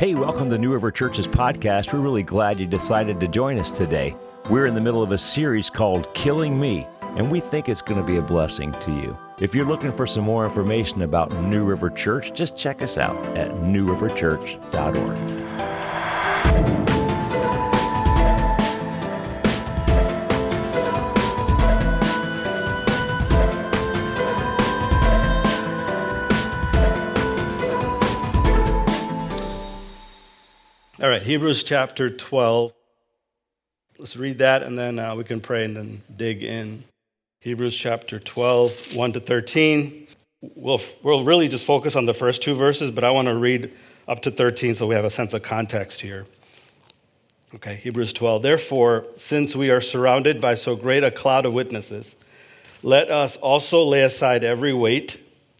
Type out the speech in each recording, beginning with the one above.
Hey, welcome to New River Church's podcast. We're really glad you decided to join us today. We're in the middle of a series called Killing Me, and we think it's going to be a blessing to you. If you're looking for some more information about New River Church, just check us out at newriverchurch.org. right, Hebrews chapter 12. Let's read that and then uh, we can pray and then dig in. Hebrews chapter 12, 1 to 13. We'll, we'll really just focus on the first two verses, but I want to read up to 13 so we have a sense of context here. Okay, Hebrews 12. Therefore, since we are surrounded by so great a cloud of witnesses, let us also lay aside every weight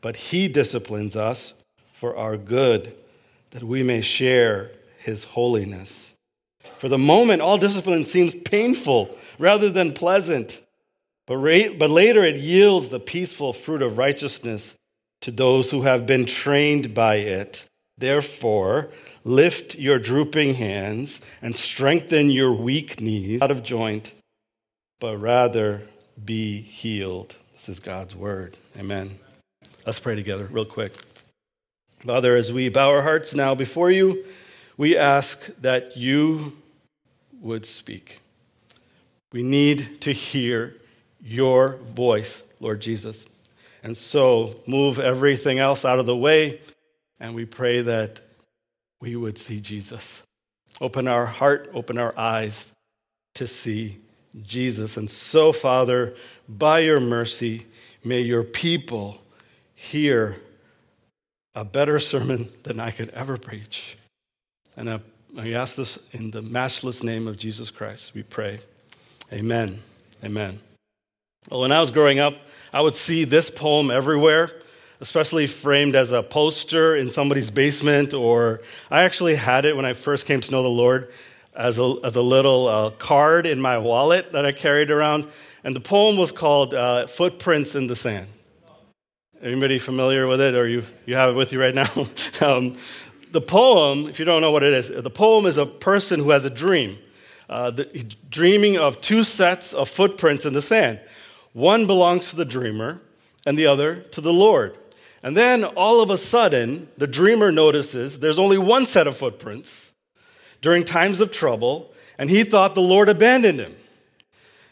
but he disciplines us for our good, that we may share his holiness. For the moment, all discipline seems painful rather than pleasant, but, ra- but later it yields the peaceful fruit of righteousness to those who have been trained by it. Therefore, lift your drooping hands and strengthen your weak knees out of joint, but rather be healed. This is God's word. Amen. Let's pray together, real quick. Father, as we bow our hearts now before you, we ask that you would speak. We need to hear your voice, Lord Jesus. And so move everything else out of the way, and we pray that we would see Jesus. Open our heart, open our eyes to see Jesus. And so, Father, by your mercy, may your people hear a better sermon than I could ever preach. And I, ask this in the matchless name of Jesus Christ. We pray. Amen. Amen. Well, when I was growing up, I would see this poem everywhere, especially framed as a poster in somebody's basement, or I actually had it when I first came to know the Lord as a, as a little uh, card in my wallet that I carried around. And the poem was called uh, Footprints in the Sand. Anybody familiar with it, or you, you have it with you right now? um, the poem, if you don't know what it is, the poem is a person who has a dream, uh, the, dreaming of two sets of footprints in the sand. One belongs to the dreamer, and the other to the Lord. And then all of a sudden, the dreamer notices there's only one set of footprints during times of trouble, and he thought the Lord abandoned him.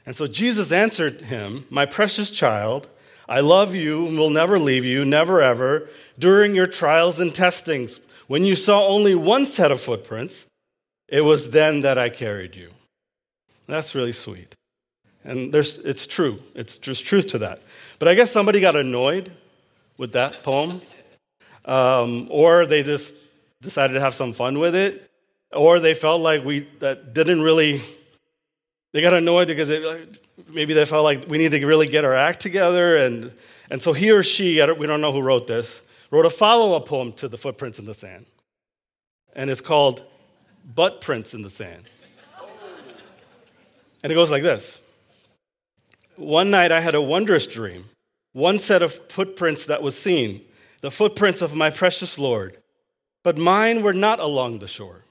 And so Jesus answered him, My precious child, I love you and will never leave you, never ever, during your trials and testings. When you saw only one set of footprints, it was then that I carried you. That's really sweet. And there's, it's true. It's just truth to that. But I guess somebody got annoyed with that poem, um, or they just decided to have some fun with it, or they felt like we that didn't really they got annoyed because maybe they felt like we need to really get our act together. And, and so he or she, don't, we don't know who wrote this, wrote a follow up poem to The Footprints in the Sand. And it's called Butt Prints in the Sand. And it goes like this One night I had a wondrous dream, one set of footprints that was seen, the footprints of my precious Lord, but mine were not along the shore.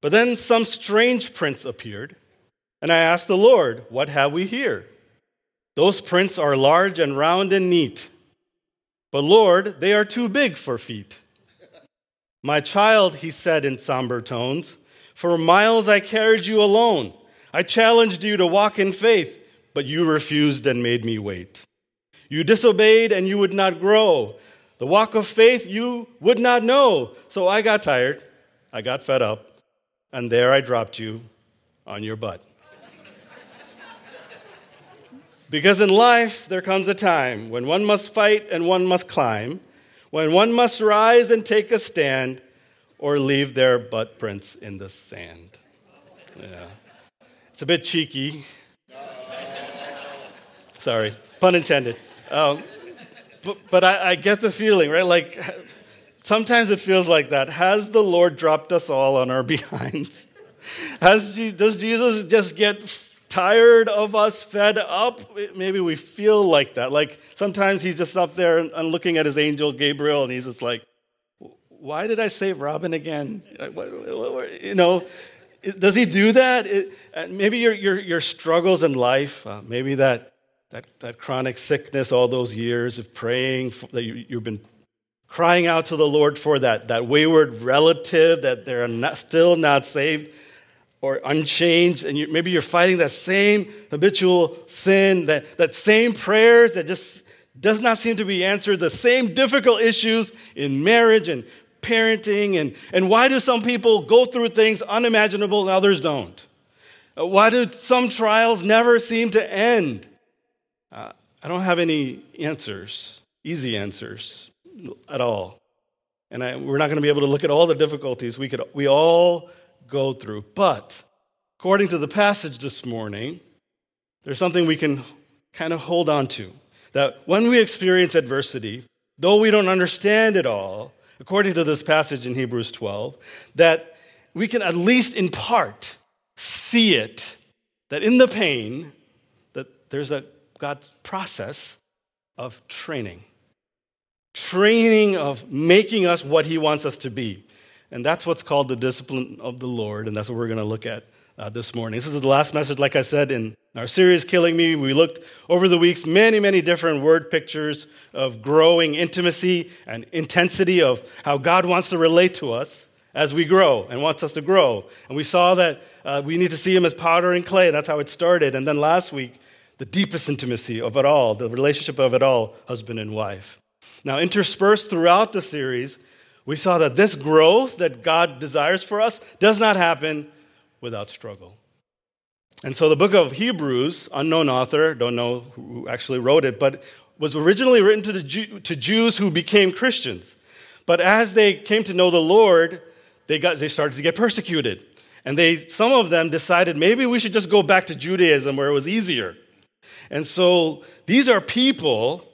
But then some strange prints appeared, and I asked the Lord, What have we here? Those prints are large and round and neat. But Lord, they are too big for feet. My child, he said in somber tones, for miles I carried you alone. I challenged you to walk in faith, but you refused and made me wait. You disobeyed and you would not grow. The walk of faith you would not know. So I got tired, I got fed up, and there I dropped you on your butt. Because in life, there comes a time when one must fight and one must climb, when one must rise and take a stand or leave their butt prints in the sand. Yeah. It's a bit cheeky. Sorry, pun intended. Um, but, but I, I get the feeling, right? Like sometimes it feels like that. Has the Lord dropped us all on our behinds? Has, does Jesus just get tired of us, fed up. Maybe we feel like that. Like sometimes he's just up there and looking at his angel Gabriel, and he's just like, "Why did I save Robin again?" You know, does he do that? maybe your, your, your struggles in life, uh, maybe that, that, that chronic sickness, all those years of praying for, that you, you've been crying out to the Lord for that, that wayward relative that they're not, still not saved or unchanged, and you, maybe you're fighting that same habitual sin, that, that same prayers that just does not seem to be answered, the same difficult issues in marriage and parenting, and, and why do some people go through things unimaginable and others don't? Uh, why do some trials never seem to end? Uh, I don't have any answers, easy answers at all. And I, we're not going to be able to look at all the difficulties we, could, we all go through. But according to the passage this morning, there's something we can kind of hold on to. That when we experience adversity, though we don't understand it all, according to this passage in Hebrews 12, that we can at least in part see it, that in the pain, that there's a God's process of training. Training of making us what He wants us to be. And that's what's called the discipline of the Lord, and that's what we're going to look at uh, this morning. This is the last message, like I said, in our series, Killing Me. We looked over the weeks many, many different word pictures of growing intimacy and intensity of how God wants to relate to us as we grow and wants us to grow. And we saw that uh, we need to see Him as potter and clay. That's how it started. And then last week, the deepest intimacy of it all, the relationship of it all, husband and wife. Now, interspersed throughout the series, we saw that this growth that God desires for us does not happen without struggle. And so the book of Hebrews, unknown author, don't know who actually wrote it, but was originally written to, the Jew, to Jews who became Christians. But as they came to know the Lord, they, got, they started to get persecuted. And they, some of them decided maybe we should just go back to Judaism where it was easier. And so these are people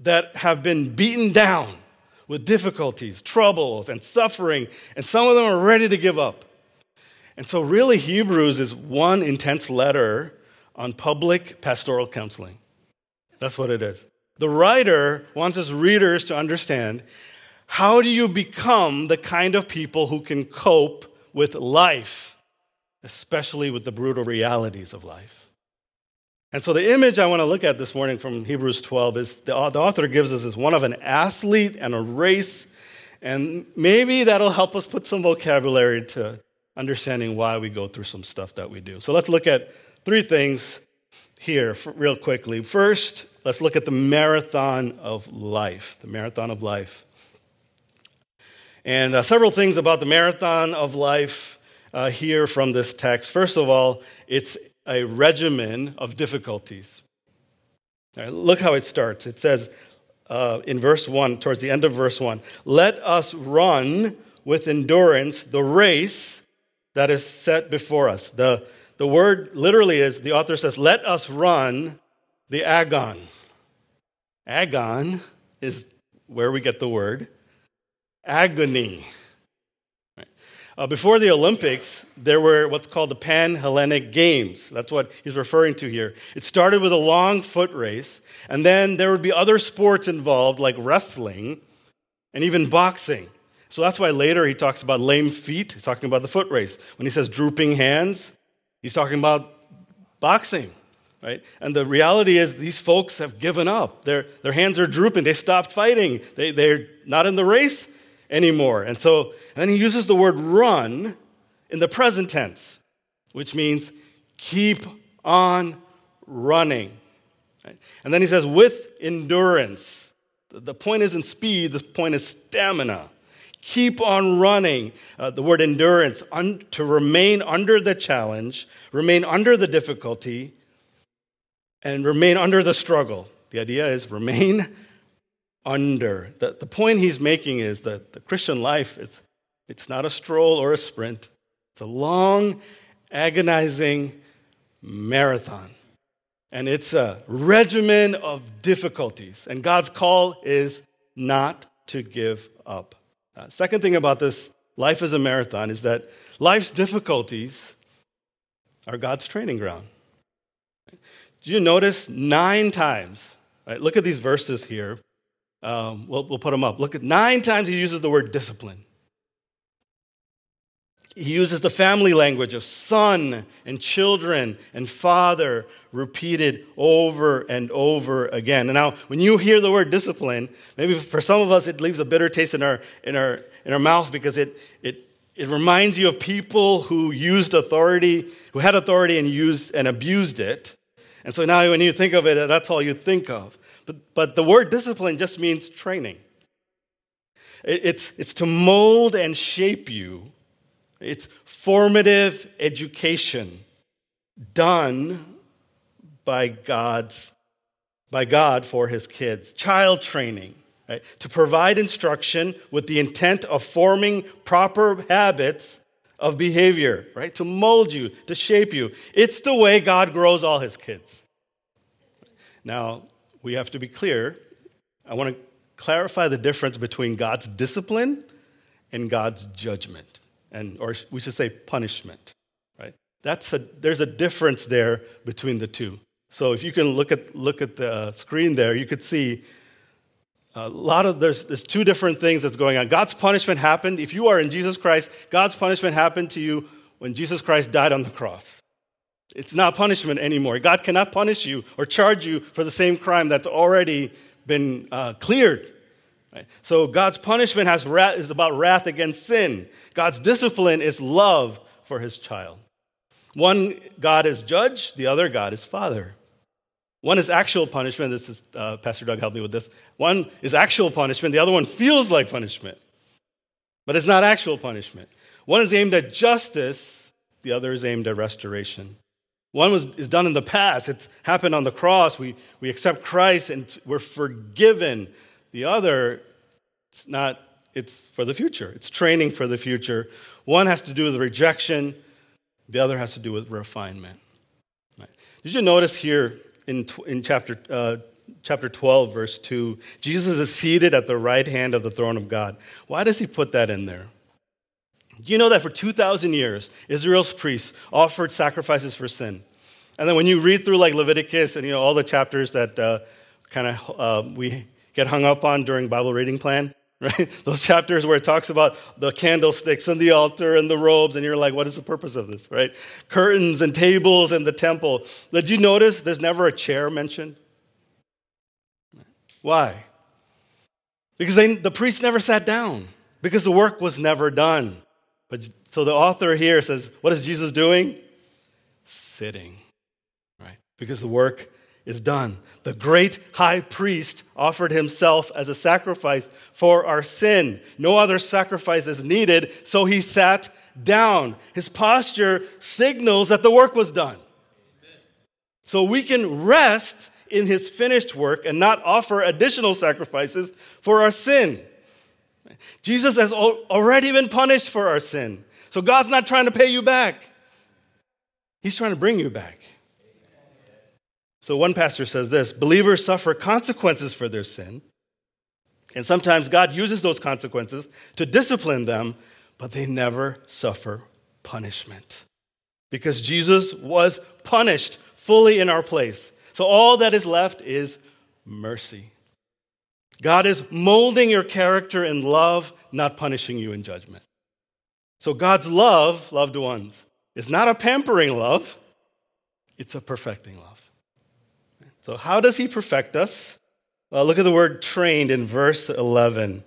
that have been beaten down with difficulties, troubles, and suffering, and some of them are ready to give up. And so, really, Hebrews is one intense letter on public pastoral counseling. That's what it is. The writer wants his readers to understand how do you become the kind of people who can cope with life, especially with the brutal realities of life. And so the image I want to look at this morning from Hebrews 12 is the, the author gives us is one of an athlete and a race. And maybe that'll help us put some vocabulary to understanding why we go through some stuff that we do. So let's look at three things here real quickly. First, let's look at the marathon of life. The marathon of life. And uh, several things about the marathon of life uh, here from this text. First of all, it's a regimen of difficulties. Right, look how it starts. It says uh, in verse 1, towards the end of verse 1, let us run with endurance the race that is set before us. The, the word literally is, the author says, let us run the agon. Agon is where we get the word agony. Uh, before the Olympics, there were what's called the Pan Hellenic Games. That's what he's referring to here. It started with a long foot race, and then there would be other sports involved, like wrestling and even boxing. So that's why later he talks about lame feet. He's talking about the foot race. When he says drooping hands, he's talking about boxing, right? And the reality is these folks have given up. Their, their hands are drooping. They stopped fighting. They, they're not in the race anymore. And so, and then he uses the word run in the present tense, which means keep on running. And then he says, with endurance. The point isn't speed, the point is stamina. Keep on running. Uh, the word endurance, un- to remain under the challenge, remain under the difficulty, and remain under the struggle. The idea is remain under. The, the point he's making is that the Christian life is it's not a stroll or a sprint. It's a long, agonizing marathon. And it's a regimen of difficulties. And God's call is not to give up. Uh, second thing about this life as a marathon is that life's difficulties are God's training ground. Do you notice nine times? Right, look at these verses here. Um, we'll, we'll put them up. Look at nine times he uses the word discipline. He uses the family language of son and children and father repeated over and over again. And now, when you hear the word discipline, maybe for some of us it leaves a bitter taste in our, in our, in our mouth because it, it, it reminds you of people who used authority, who had authority and used and abused it. And so now when you think of it, that's all you think of. But, but the word discipline just means training. It's, it's to mold and shape you. It's formative education done by God's by God for his kids. Child training, right? To provide instruction with the intent of forming proper habits of behavior, right? To mold you, to shape you. It's the way God grows all his kids. Now, we have to be clear. I want to clarify the difference between God's discipline and God's judgment, and, or we should say punishment, right? That's a, there's a difference there between the two. So if you can look at, look at the uh, screen there, you could see a lot of, there's, there's two different things that's going on. God's punishment happened, if you are in Jesus Christ, God's punishment happened to you when Jesus Christ died on the cross. It's not punishment anymore. God cannot punish you or charge you for the same crime that's already been uh, cleared. Right? So God's punishment has wrath, is about wrath against sin. God's discipline is love for his child. One God is judge, the other God is father. One is actual punishment. This is uh, Pastor Doug helped me with this. One is actual punishment. The other one feels like punishment, but it's not actual punishment. One is aimed at justice. The other is aimed at restoration. One was, is done in the past, it's happened on the cross. We, we accept Christ and we're forgiven. The other, it's not, it's for the future. It's training for the future. One has to do with rejection, the other has to do with refinement. Right. Did you notice here in, in chapter, uh, chapter 12, verse 2, Jesus is seated at the right hand of the throne of God? Why does he put that in there? Do you know that for 2,000 years, Israel's priests offered sacrifices for sin? And then when you read through like Leviticus and you know all the chapters that uh, kind of uh, we get hung up on during Bible reading plan, right? Those chapters where it talks about the candlesticks and the altar and the robes, and you're like, what is the purpose of this, right? Curtains and tables and the temple. Did you notice there's never a chair mentioned? Why? Because they, the priests never sat down, because the work was never done. But so the author here says, what is Jesus doing? Sitting, right? Because the work is done. The great high priest offered himself as a sacrifice for our sin. No other sacrifice is needed, so he sat down. His posture signals that the work was done. So we can rest in his finished work and not offer additional sacrifices for our sin. Jesus has already been punished for our sin. So God's not trying to pay you back, He's trying to bring you back. So one pastor says this believers suffer consequences for their sin. And sometimes God uses those consequences to discipline them, but they never suffer punishment. Because Jesus was punished fully in our place. So all that is left is mercy. God is molding your character in love, not punishing you in judgment. So God's love, loved ones, is not a pampering love, it's a perfecting love. So, how does He perfect us? Uh, look at the word trained in verse 11.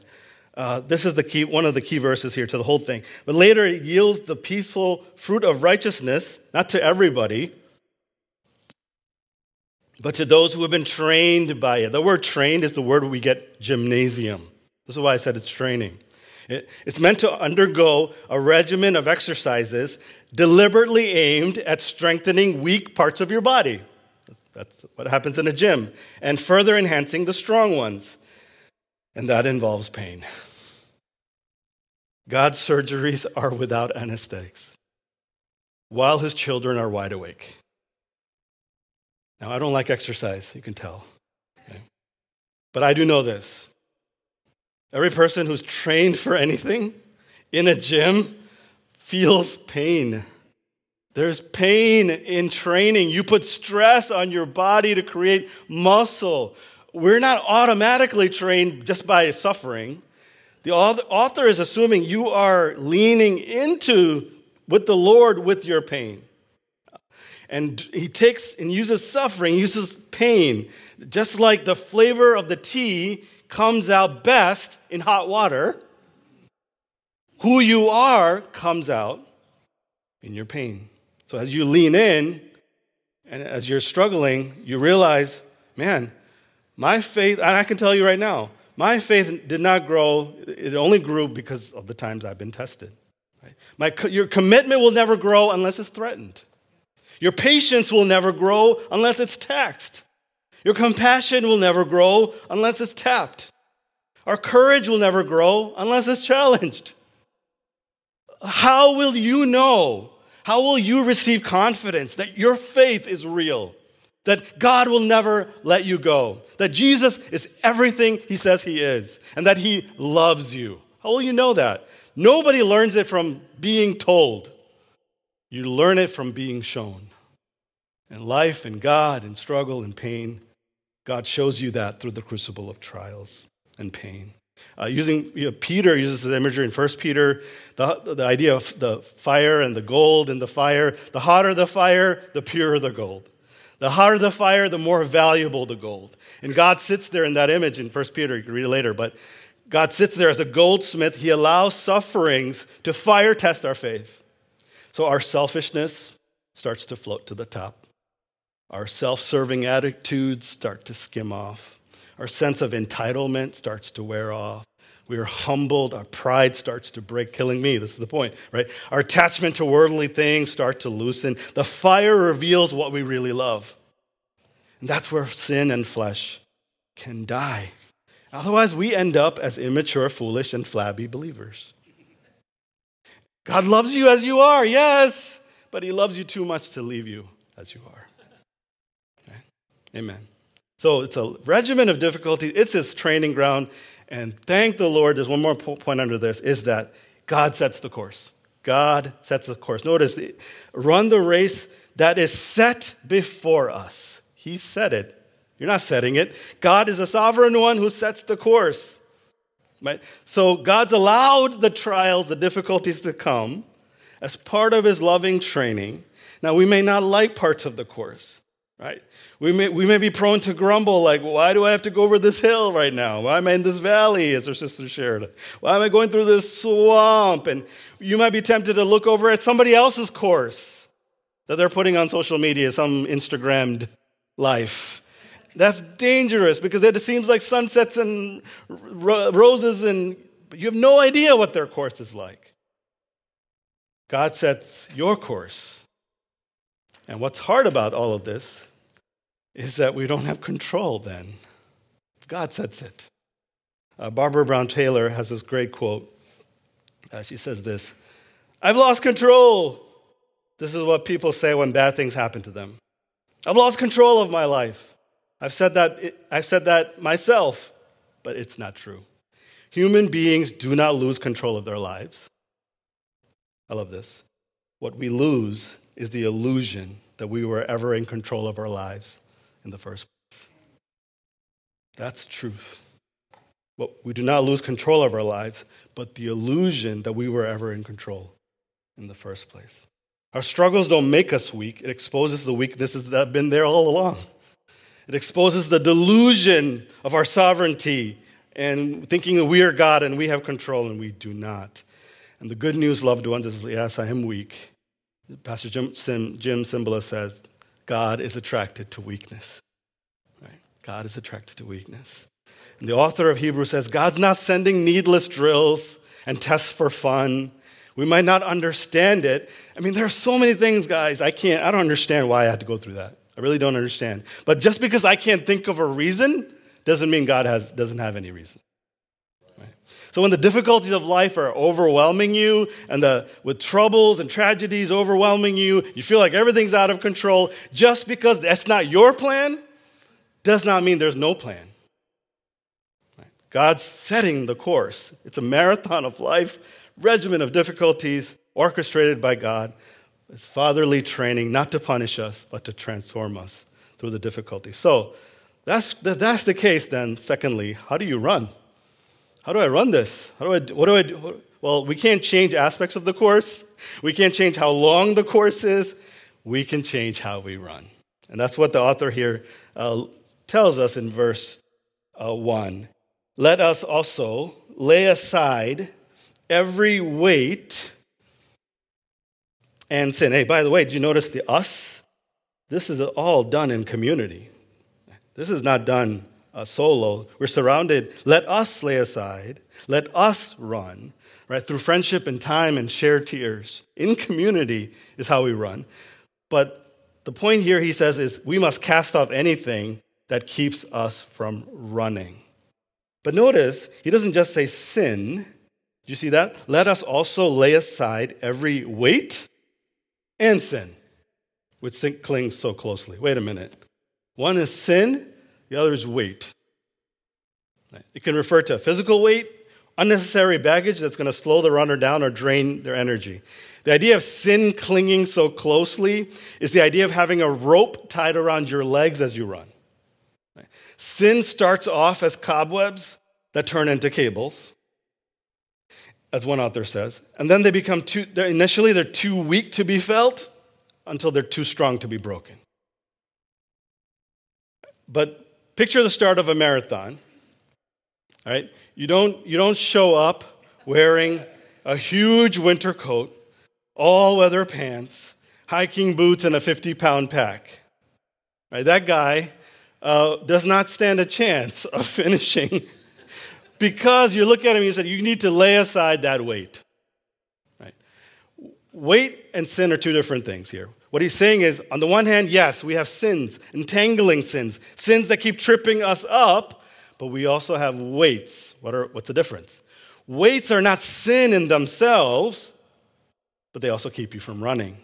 Uh, this is the key, one of the key verses here to the whole thing. But later it yields the peaceful fruit of righteousness, not to everybody, but to those who have been trained by it. The word trained is the word we get gymnasium. This is why I said it's training. It, it's meant to undergo a regimen of exercises deliberately aimed at strengthening weak parts of your body. That's what happens in a gym, and further enhancing the strong ones. And that involves pain. God's surgeries are without anesthetics, while his children are wide awake. Now, I don't like exercise, you can tell. Okay? But I do know this every person who's trained for anything in a gym feels pain. There's pain in training. You put stress on your body to create muscle. We're not automatically trained just by suffering. The author is assuming you are leaning into with the Lord with your pain. And he takes and uses suffering, uses pain, just like the flavor of the tea comes out best in hot water. Who you are comes out in your pain. So as you lean in and as you're struggling, you realize, man, my faith, and I can tell you right now, my faith did not grow. It only grew because of the times I've been tested. Right? My, your commitment will never grow unless it's threatened. Your patience will never grow unless it's taxed. Your compassion will never grow unless it's tapped. Our courage will never grow unless it's challenged. How will you know how will you receive confidence that your faith is real? That God will never let you go? That Jesus is everything he says he is? And that he loves you? How will you know that? Nobody learns it from being told. You learn it from being shown. And life and God and struggle and pain, God shows you that through the crucible of trials and pain. Uh, using you know, Peter uses the imagery in 1 Peter, the, the idea of the fire and the gold and the fire. The hotter the fire, the purer the gold. The hotter the fire, the more valuable the gold. And God sits there in that image in 1 Peter, you can read it later, but God sits there as a goldsmith. He allows sufferings to fire test our faith. So our selfishness starts to float to the top. Our self serving attitudes start to skim off. Our sense of entitlement starts to wear off. We are humbled. Our pride starts to break, killing me. This is the point, right? Our attachment to worldly things start to loosen. The fire reveals what we really love. And that's where sin and flesh can die. Otherwise, we end up as immature, foolish, and flabby believers. God loves you as you are, yes, but He loves you too much to leave you as you are. Amen. So it's a regimen of difficulty. It's his training ground. And thank the Lord, there's one more point under this, is that God sets the course. God sets the course. Notice, run the race that is set before us. He said it. You're not setting it. God is a sovereign one who sets the course. Right? So God's allowed the trials, the difficulties to come as part of his loving training. Now, we may not like parts of the course, right? We may, we may be prone to grumble, like, why do I have to go over this hill right now? Why am I in this valley, as our sister shared? Why am I going through this swamp? And you might be tempted to look over at somebody else's course that they're putting on social media, some Instagrammed life. That's dangerous because it seems like sunsets and ro- roses, and you have no idea what their course is like. God sets your course. And what's hard about all of this is that we don't have control then. God sets it. Uh, Barbara Brown Taylor has this great quote. Uh, she says this I've lost control. This is what people say when bad things happen to them. I've lost control of my life. I've said that, I've said that myself, but it's not true. Human beings do not lose control of their lives. I love this. What we lose is the illusion that we were ever in control of our lives in the first place. That's truth. We do not lose control of our lives, but the illusion that we were ever in control in the first place. Our struggles don't make us weak, it exposes the weaknesses that have been there all along. It exposes the delusion of our sovereignty and thinking that we are God and we have control and we do not. And the good news, loved ones, is yes, I am weak. Pastor Jim, Sim, Jim says, God is attracted to weakness. Right? God is attracted to weakness. And the author of Hebrews says, God's not sending needless drills and tests for fun. We might not understand it. I mean, there are so many things, guys, I can't, I don't understand why I had to go through that. I really don't understand. But just because I can't think of a reason doesn't mean God has, doesn't have any reason. So when the difficulties of life are overwhelming you and the, with troubles and tragedies overwhelming you, you feel like everything's out of control, just because that's not your plan does not mean there's no plan. God's setting the course. It's a marathon of life, regimen of difficulties orchestrated by God. It's fatherly training, not to punish us, but to transform us through the difficulties. So that's, that's the case, then, secondly, how do you run? How do I run this? How do I, what do I do? Well, we can't change aspects of the course. We can't change how long the course is. We can change how we run. And that's what the author here uh, tells us in verse uh, 1. Let us also lay aside every weight and sin. Hey, by the way, did you notice the us? This is all done in community. This is not done uh, solo. We're surrounded. Let us lay aside. Let us run, right? Through friendship and time and shared tears. In community is how we run. But the point here, he says, is we must cast off anything that keeps us from running. But notice, he doesn't just say sin. Do you see that? Let us also lay aside every weight and sin, which clings so closely. Wait a minute. One is sin, the other is weight. It can refer to physical weight, unnecessary baggage that's going to slow the runner down or drain their energy. The idea of sin clinging so closely is the idea of having a rope tied around your legs as you run. Sin starts off as cobwebs that turn into cables, as one author says, and then they become too, they're, initially they're too weak to be felt until they're too strong to be broken. But Picture the start of a marathon. All right? You don't, you don't show up wearing a huge winter coat, all weather pants, hiking boots, and a 50 pound pack. Right? That guy uh, does not stand a chance of finishing because you look at him and you said, you need to lay aside that weight. Right? Weight and sin are two different things here. What he's saying is, on the one hand, yes, we have sins, entangling sins, sins that keep tripping us up, but we also have weights. What are, what's the difference? Weights are not sin in themselves, but they also keep you from running.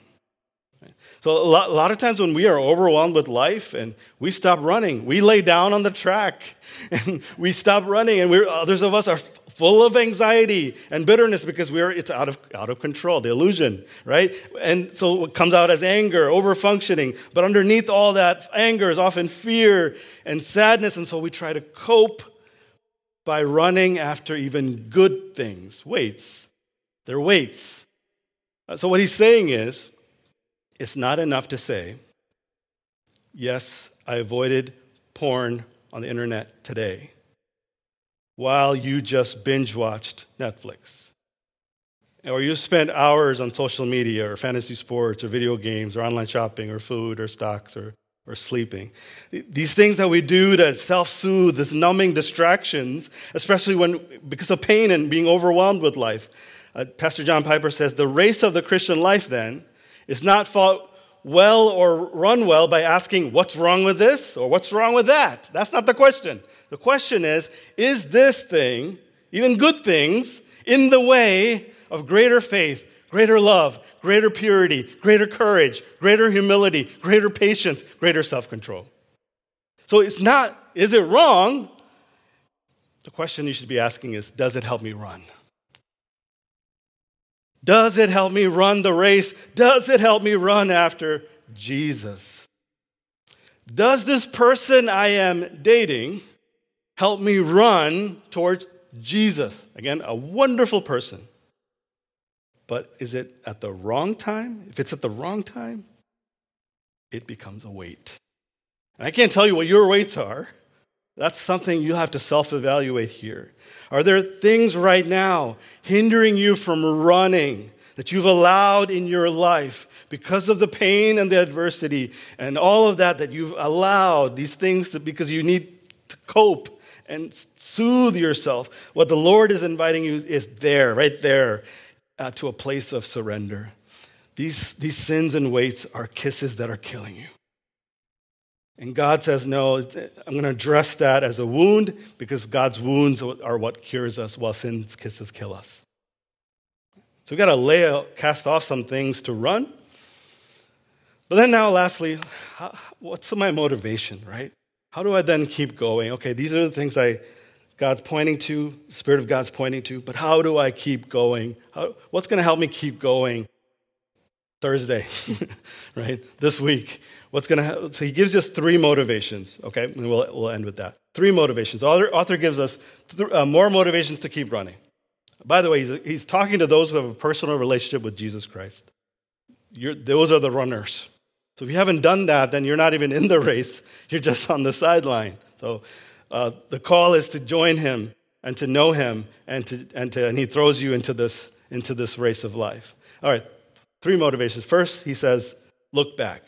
So, a lot, a lot, of times when we are overwhelmed with life and we stop running, we lay down on the track and we stop running, and others of us are full of anxiety and bitterness because we're it's out of out of control the illusion right? And so it comes out as anger over functioning but underneath all that anger is often fear and sadness. And so we try to cope by running after even good things weights. They're weights. Uh, so what he's saying is it's not enough to say yes i avoided porn on the internet today while you just binge watched Netflix. Or you spent hours on social media or fantasy sports or video games or online shopping or food or stocks or, or sleeping. These things that we do to self soothe, these numbing distractions, especially when, because of pain and being overwhelmed with life. Uh, Pastor John Piper says the race of the Christian life then is not fought well or run well by asking, what's wrong with this or what's wrong with that? That's not the question. The question is is this thing, even good things, in the way of greater faith, greater love, greater purity, greater courage, greater humility, greater patience, greater self control? So it's not, is it wrong? The question you should be asking is, does it help me run? Does it help me run the race? Does it help me run after Jesus? Does this person I am dating help me run towards Jesus? Again, a wonderful person. But is it at the wrong time? If it's at the wrong time, it becomes a weight. And I can't tell you what your weights are. That's something you have to self evaluate here. Are there things right now hindering you from running that you've allowed in your life because of the pain and the adversity and all of that that you've allowed these things to, because you need to cope and soothe yourself? What the Lord is inviting you is there, right there, uh, to a place of surrender. These, these sins and weights are kisses that are killing you. And God says, No, I'm going to address that as a wound because God's wounds are what cures us while sin's kisses kill us. So we've got to lay out, cast off some things to run. But then now, lastly, what's my motivation, right? How do I then keep going? Okay, these are the things I God's pointing to, Spirit of God's pointing to, but how do I keep going? How, what's going to help me keep going Thursday, right? This week. What's going to? So he gives us three motivations, okay? And we'll, we'll end with that. Three motivations. Author, author gives us th- uh, more motivations to keep running. By the way, he's, he's talking to those who have a personal relationship with Jesus Christ. You're, those are the runners. So if you haven't done that, then you're not even in the race. You're just on the sideline. So uh, the call is to join him and to know him, and, to, and, to, and he throws you into this, into this race of life. All right, three motivations. First, he says, look back.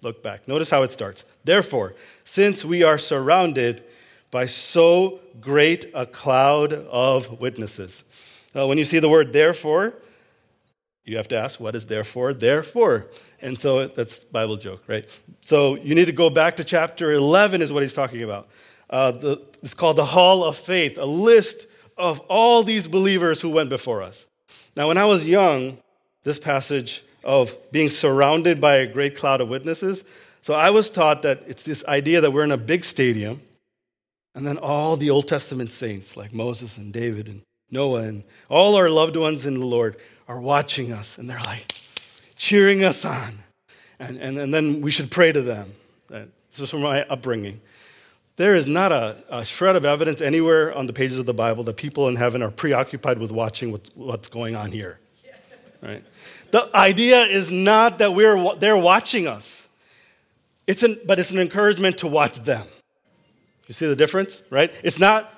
Look back. Notice how it starts. Therefore, since we are surrounded by so great a cloud of witnesses. When you see the word therefore, you have to ask, what is therefore? Therefore. And so that's Bible joke, right? So you need to go back to chapter 11, is what he's talking about. Uh, the, it's called the Hall of Faith, a list of all these believers who went before us. Now, when I was young, this passage of being surrounded by a great cloud of witnesses. So I was taught that it's this idea that we're in a big stadium, and then all the Old Testament saints, like Moses and David and Noah, and all our loved ones in the Lord, are watching us, and they're like cheering us on. And, and, and then we should pray to them. Uh, this is from my upbringing. There is not a, a, shred of evidence anywhere on the pages of the Bible that people in heaven are preoccupied with watching what, what's going on here. Right? The idea is not that we're, they're watching us, it's an, but it's an encouragement to watch them. You see the difference, right? It's not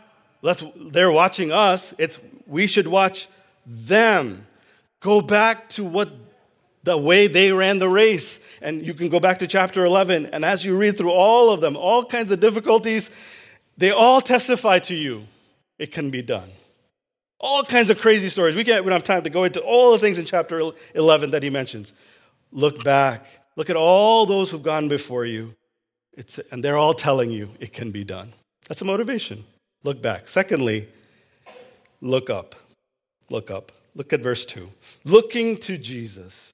let's, they're watching us, it's we should watch them. Go back to what the way they ran the race. And you can go back to chapter 11, and as you read through all of them, all kinds of difficulties, they all testify to you it can be done all kinds of crazy stories. We, can't, we don't have time to go into all the things in chapter 11 that he mentions. Look back. Look at all those who've gone before you. It's, and they're all telling you it can be done. That's a motivation. Look back. Secondly, look up. Look up. Look at verse 2. Looking to Jesus.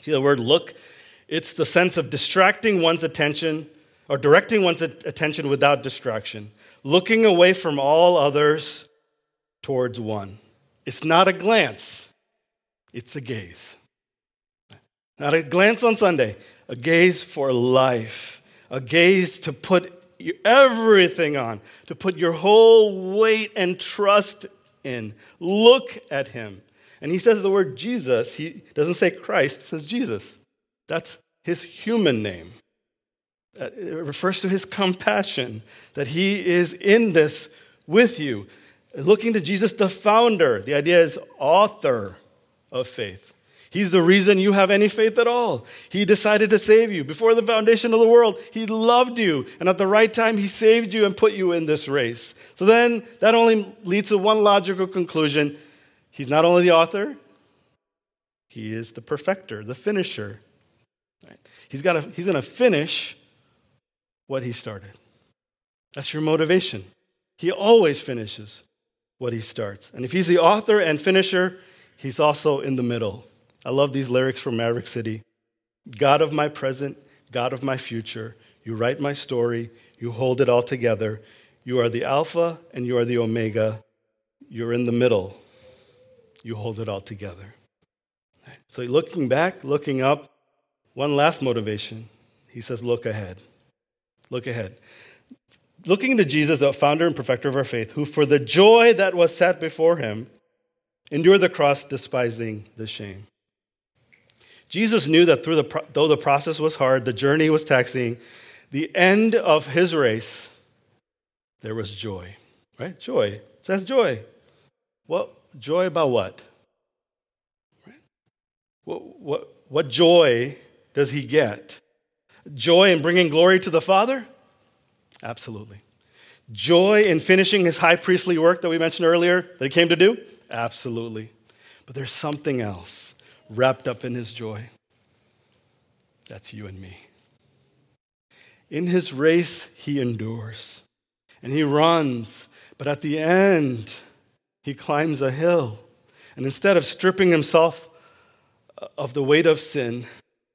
See the word look? It's the sense of distracting one's attention or directing one's attention without distraction, looking away from all others towards one. It's not a glance, it's a gaze. Not a glance on Sunday, a gaze for life, a gaze to put everything on, to put your whole weight and trust in. Look at him. And he says the word Jesus, he doesn't say Christ, says Jesus. That's his human name. Uh, it refers to his compassion, that he is in this with you looking to Jesus, the founder. The idea is author of faith. He's the reason you have any faith at all. He decided to save you. Before the foundation of the world, He loved you. And at the right time, He saved you and put you in this race. So then that only leads to one logical conclusion He's not only the author, He is the perfecter, the finisher. He's, got he's going to finish what He started. That's your motivation. He always finishes what he starts. And if he's the author and finisher, he's also in the middle. I love these lyrics from Maverick City God of my present, God of my future, you write my story, you hold it all together. You are the Alpha and you are the Omega. You're in the middle. You hold it all together. So looking back, looking up, one last motivation. He says, Look ahead. Look ahead. Looking to Jesus, the founder and perfecter of our faith, who for the joy that was set before him endured the cross, despising the shame. Jesus knew that through the, though the process was hard, the journey was taxing, the end of his race, there was joy. Right? Joy. It says joy. What joy about what? Right? What, what, what joy does he get? Joy in bringing glory to the Father? Absolutely. Joy in finishing his high priestly work that we mentioned earlier that he came to do? Absolutely. But there's something else wrapped up in his joy. That's you and me. In his race, he endures and he runs, but at the end, he climbs a hill. And instead of stripping himself uh, of the weight of sin,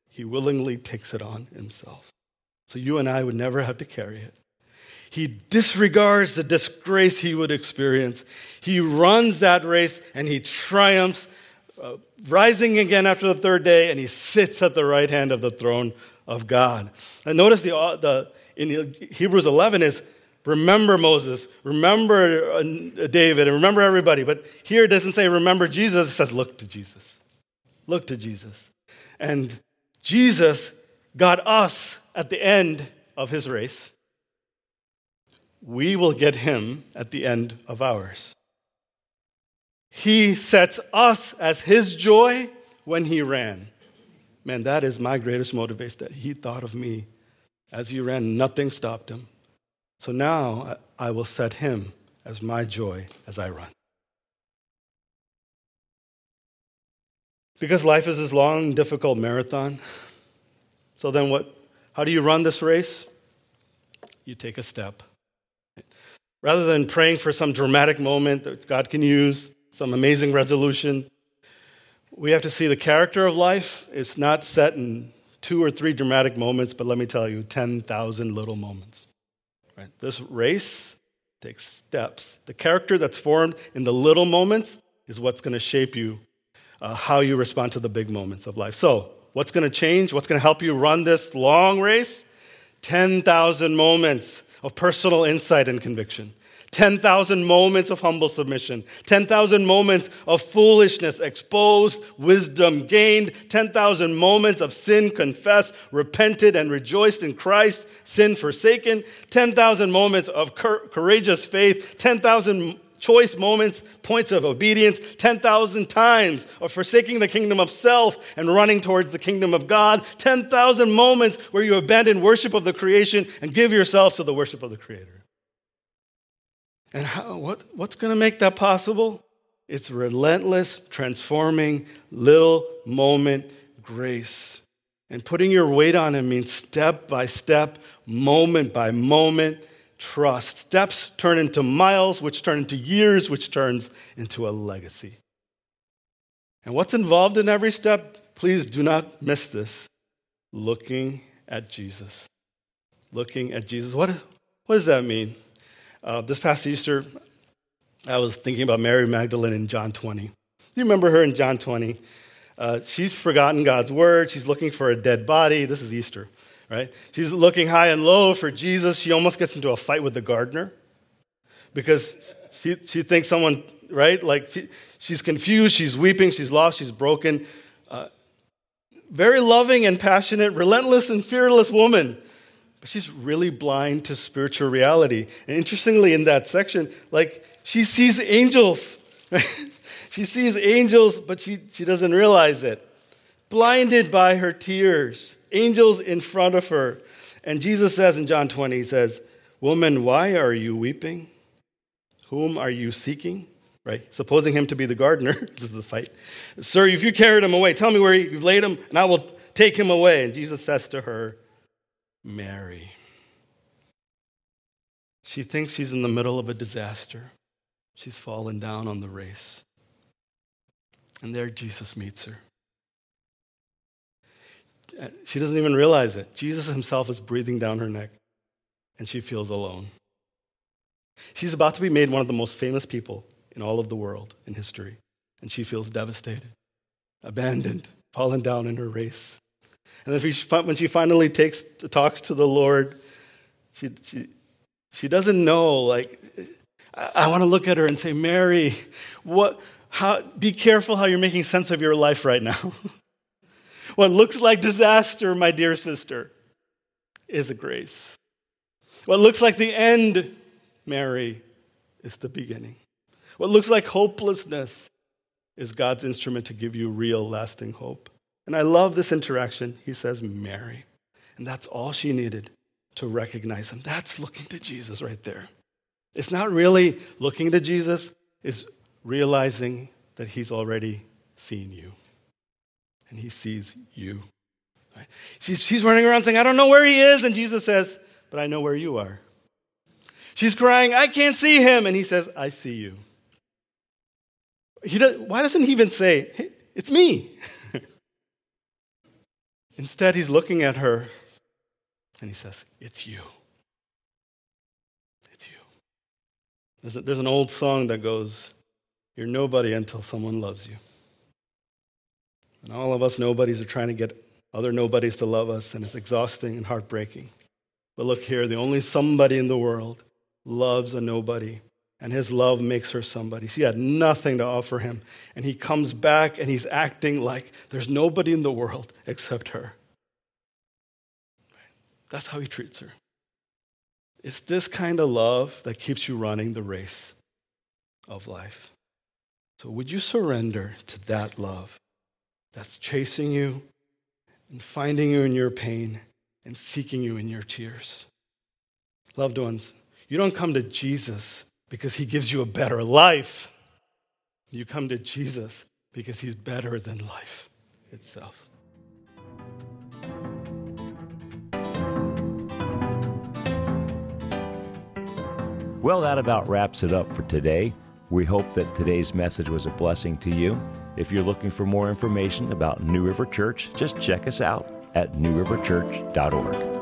he willingly takes it on himself. So you and I would never have to carry it. He disregards the disgrace he would experience. He runs that race and he triumphs, uh, rising again after the third day, and he sits at the right hand of the throne of God. And notice the, uh, the in Hebrews 11 is remember Moses, remember uh, David, and remember everybody. But here it doesn't say remember Jesus, it says look to Jesus. Look to Jesus. And Jesus got us at the end of his race. We will get him at the end of ours. He sets us as his joy when he ran. Man, that is my greatest motivation that he thought of me. As he ran, nothing stopped him. So now I will set him as my joy as I run. Because life is this long, difficult marathon. So then what how do you run this race? You take a step. Rather than praying for some dramatic moment that God can use, some amazing resolution, we have to see the character of life. It's not set in two or three dramatic moments, but let me tell you, 10,000 little moments. Right? This race takes steps. The character that's formed in the little moments is what's going to shape you uh, how you respond to the big moments of life. So, what's going to change? What's going to help you run this long race? 10,000 moments of personal insight and conviction. 10,000 moments of humble submission, 10,000 moments of foolishness exposed, wisdom gained, 10,000 moments of sin confessed, repented, and rejoiced in Christ, sin forsaken, 10,000 moments of courageous faith, 10,000 choice moments, points of obedience, 10,000 times of forsaking the kingdom of self and running towards the kingdom of God, 10,000 moments where you abandon worship of the creation and give yourself to the worship of the Creator. And how, what, what's going to make that possible? It's relentless, transforming, little moment grace. And putting your weight on it means step by step, moment by moment, trust. Steps turn into miles, which turn into years, which turns into a legacy. And what's involved in every step? Please do not miss this. Looking at Jesus. Looking at Jesus. What, what does that mean? Uh, this past Easter, I was thinking about Mary Magdalene in John 20. You remember her in John 20? Uh, she's forgotten God's word. She's looking for a dead body. This is Easter right? She's looking high and low for Jesus. She almost gets into a fight with the gardener because she, she thinks someone, right? Like she, she's confused, she's weeping, she's lost, she's broken. Uh, very loving and passionate, relentless and fearless woman. She's really blind to spiritual reality. And interestingly, in that section, like she sees angels. she sees angels, but she, she doesn't realize it. Blinded by her tears angels in front of her. And Jesus says in John 20, He says, Woman, why are you weeping? Whom are you seeking? Right? Supposing him to be the gardener. this is the fight. Sir, if you carried him away, tell me where you've laid him, and I will take him away. And Jesus says to her, Mary. She thinks she's in the middle of a disaster. She's fallen down on the race. And there Jesus meets her. Uh, she doesn't even realize it. Jesus himself is breathing down her neck, and she feels alone. She's about to be made one of the most famous people in all of the world in history, and she feels devastated. abandoned, fallen down in her race. And then she, when she finally takes, talks to the Lord, she, she, she doesn't know, like, I, I want to look at her and say, Mary, what, how, be careful how you're making sense of your life right now. what looks like disaster, my dear sister, is a grace. What looks like the end, Mary, is the beginning. What looks like hopelessness is God's instrument to give you real, lasting hope. And I love this interaction. He says, Mary. And that's all she needed to recognize him. That's looking to Jesus right there. It's not really looking to Jesus, it's realizing that he's already seen you. And he sees you. She's, she's running around saying, I don't know where he is. And Jesus says, But I know where you are. She's crying, I can't see him. And he says, I see you. He does, why doesn't he even say, hey, It's me? Instead, he's looking at her and he says, It's you. It's you. There's, a, there's an old song that goes, You're nobody until someone loves you. And all of us nobodies are trying to get other nobodies to love us, and it's exhausting and heartbreaking. But look here, the only somebody in the world loves a nobody, and his love makes her somebody. She had nothing to offer him, and he comes back and he's acting like there's nobody in the world except her. That's how he treats her. It's this kind of love that keeps you running the race of life. So, would you surrender to that love that's chasing you and finding you in your pain and seeking you in your tears? Loved ones, you don't come to Jesus because he gives you a better life. You come to Jesus because he's better than life itself. Well, that about wraps it up for today. We hope that today's message was a blessing to you. If you're looking for more information about New River Church, just check us out at newriverchurch.org.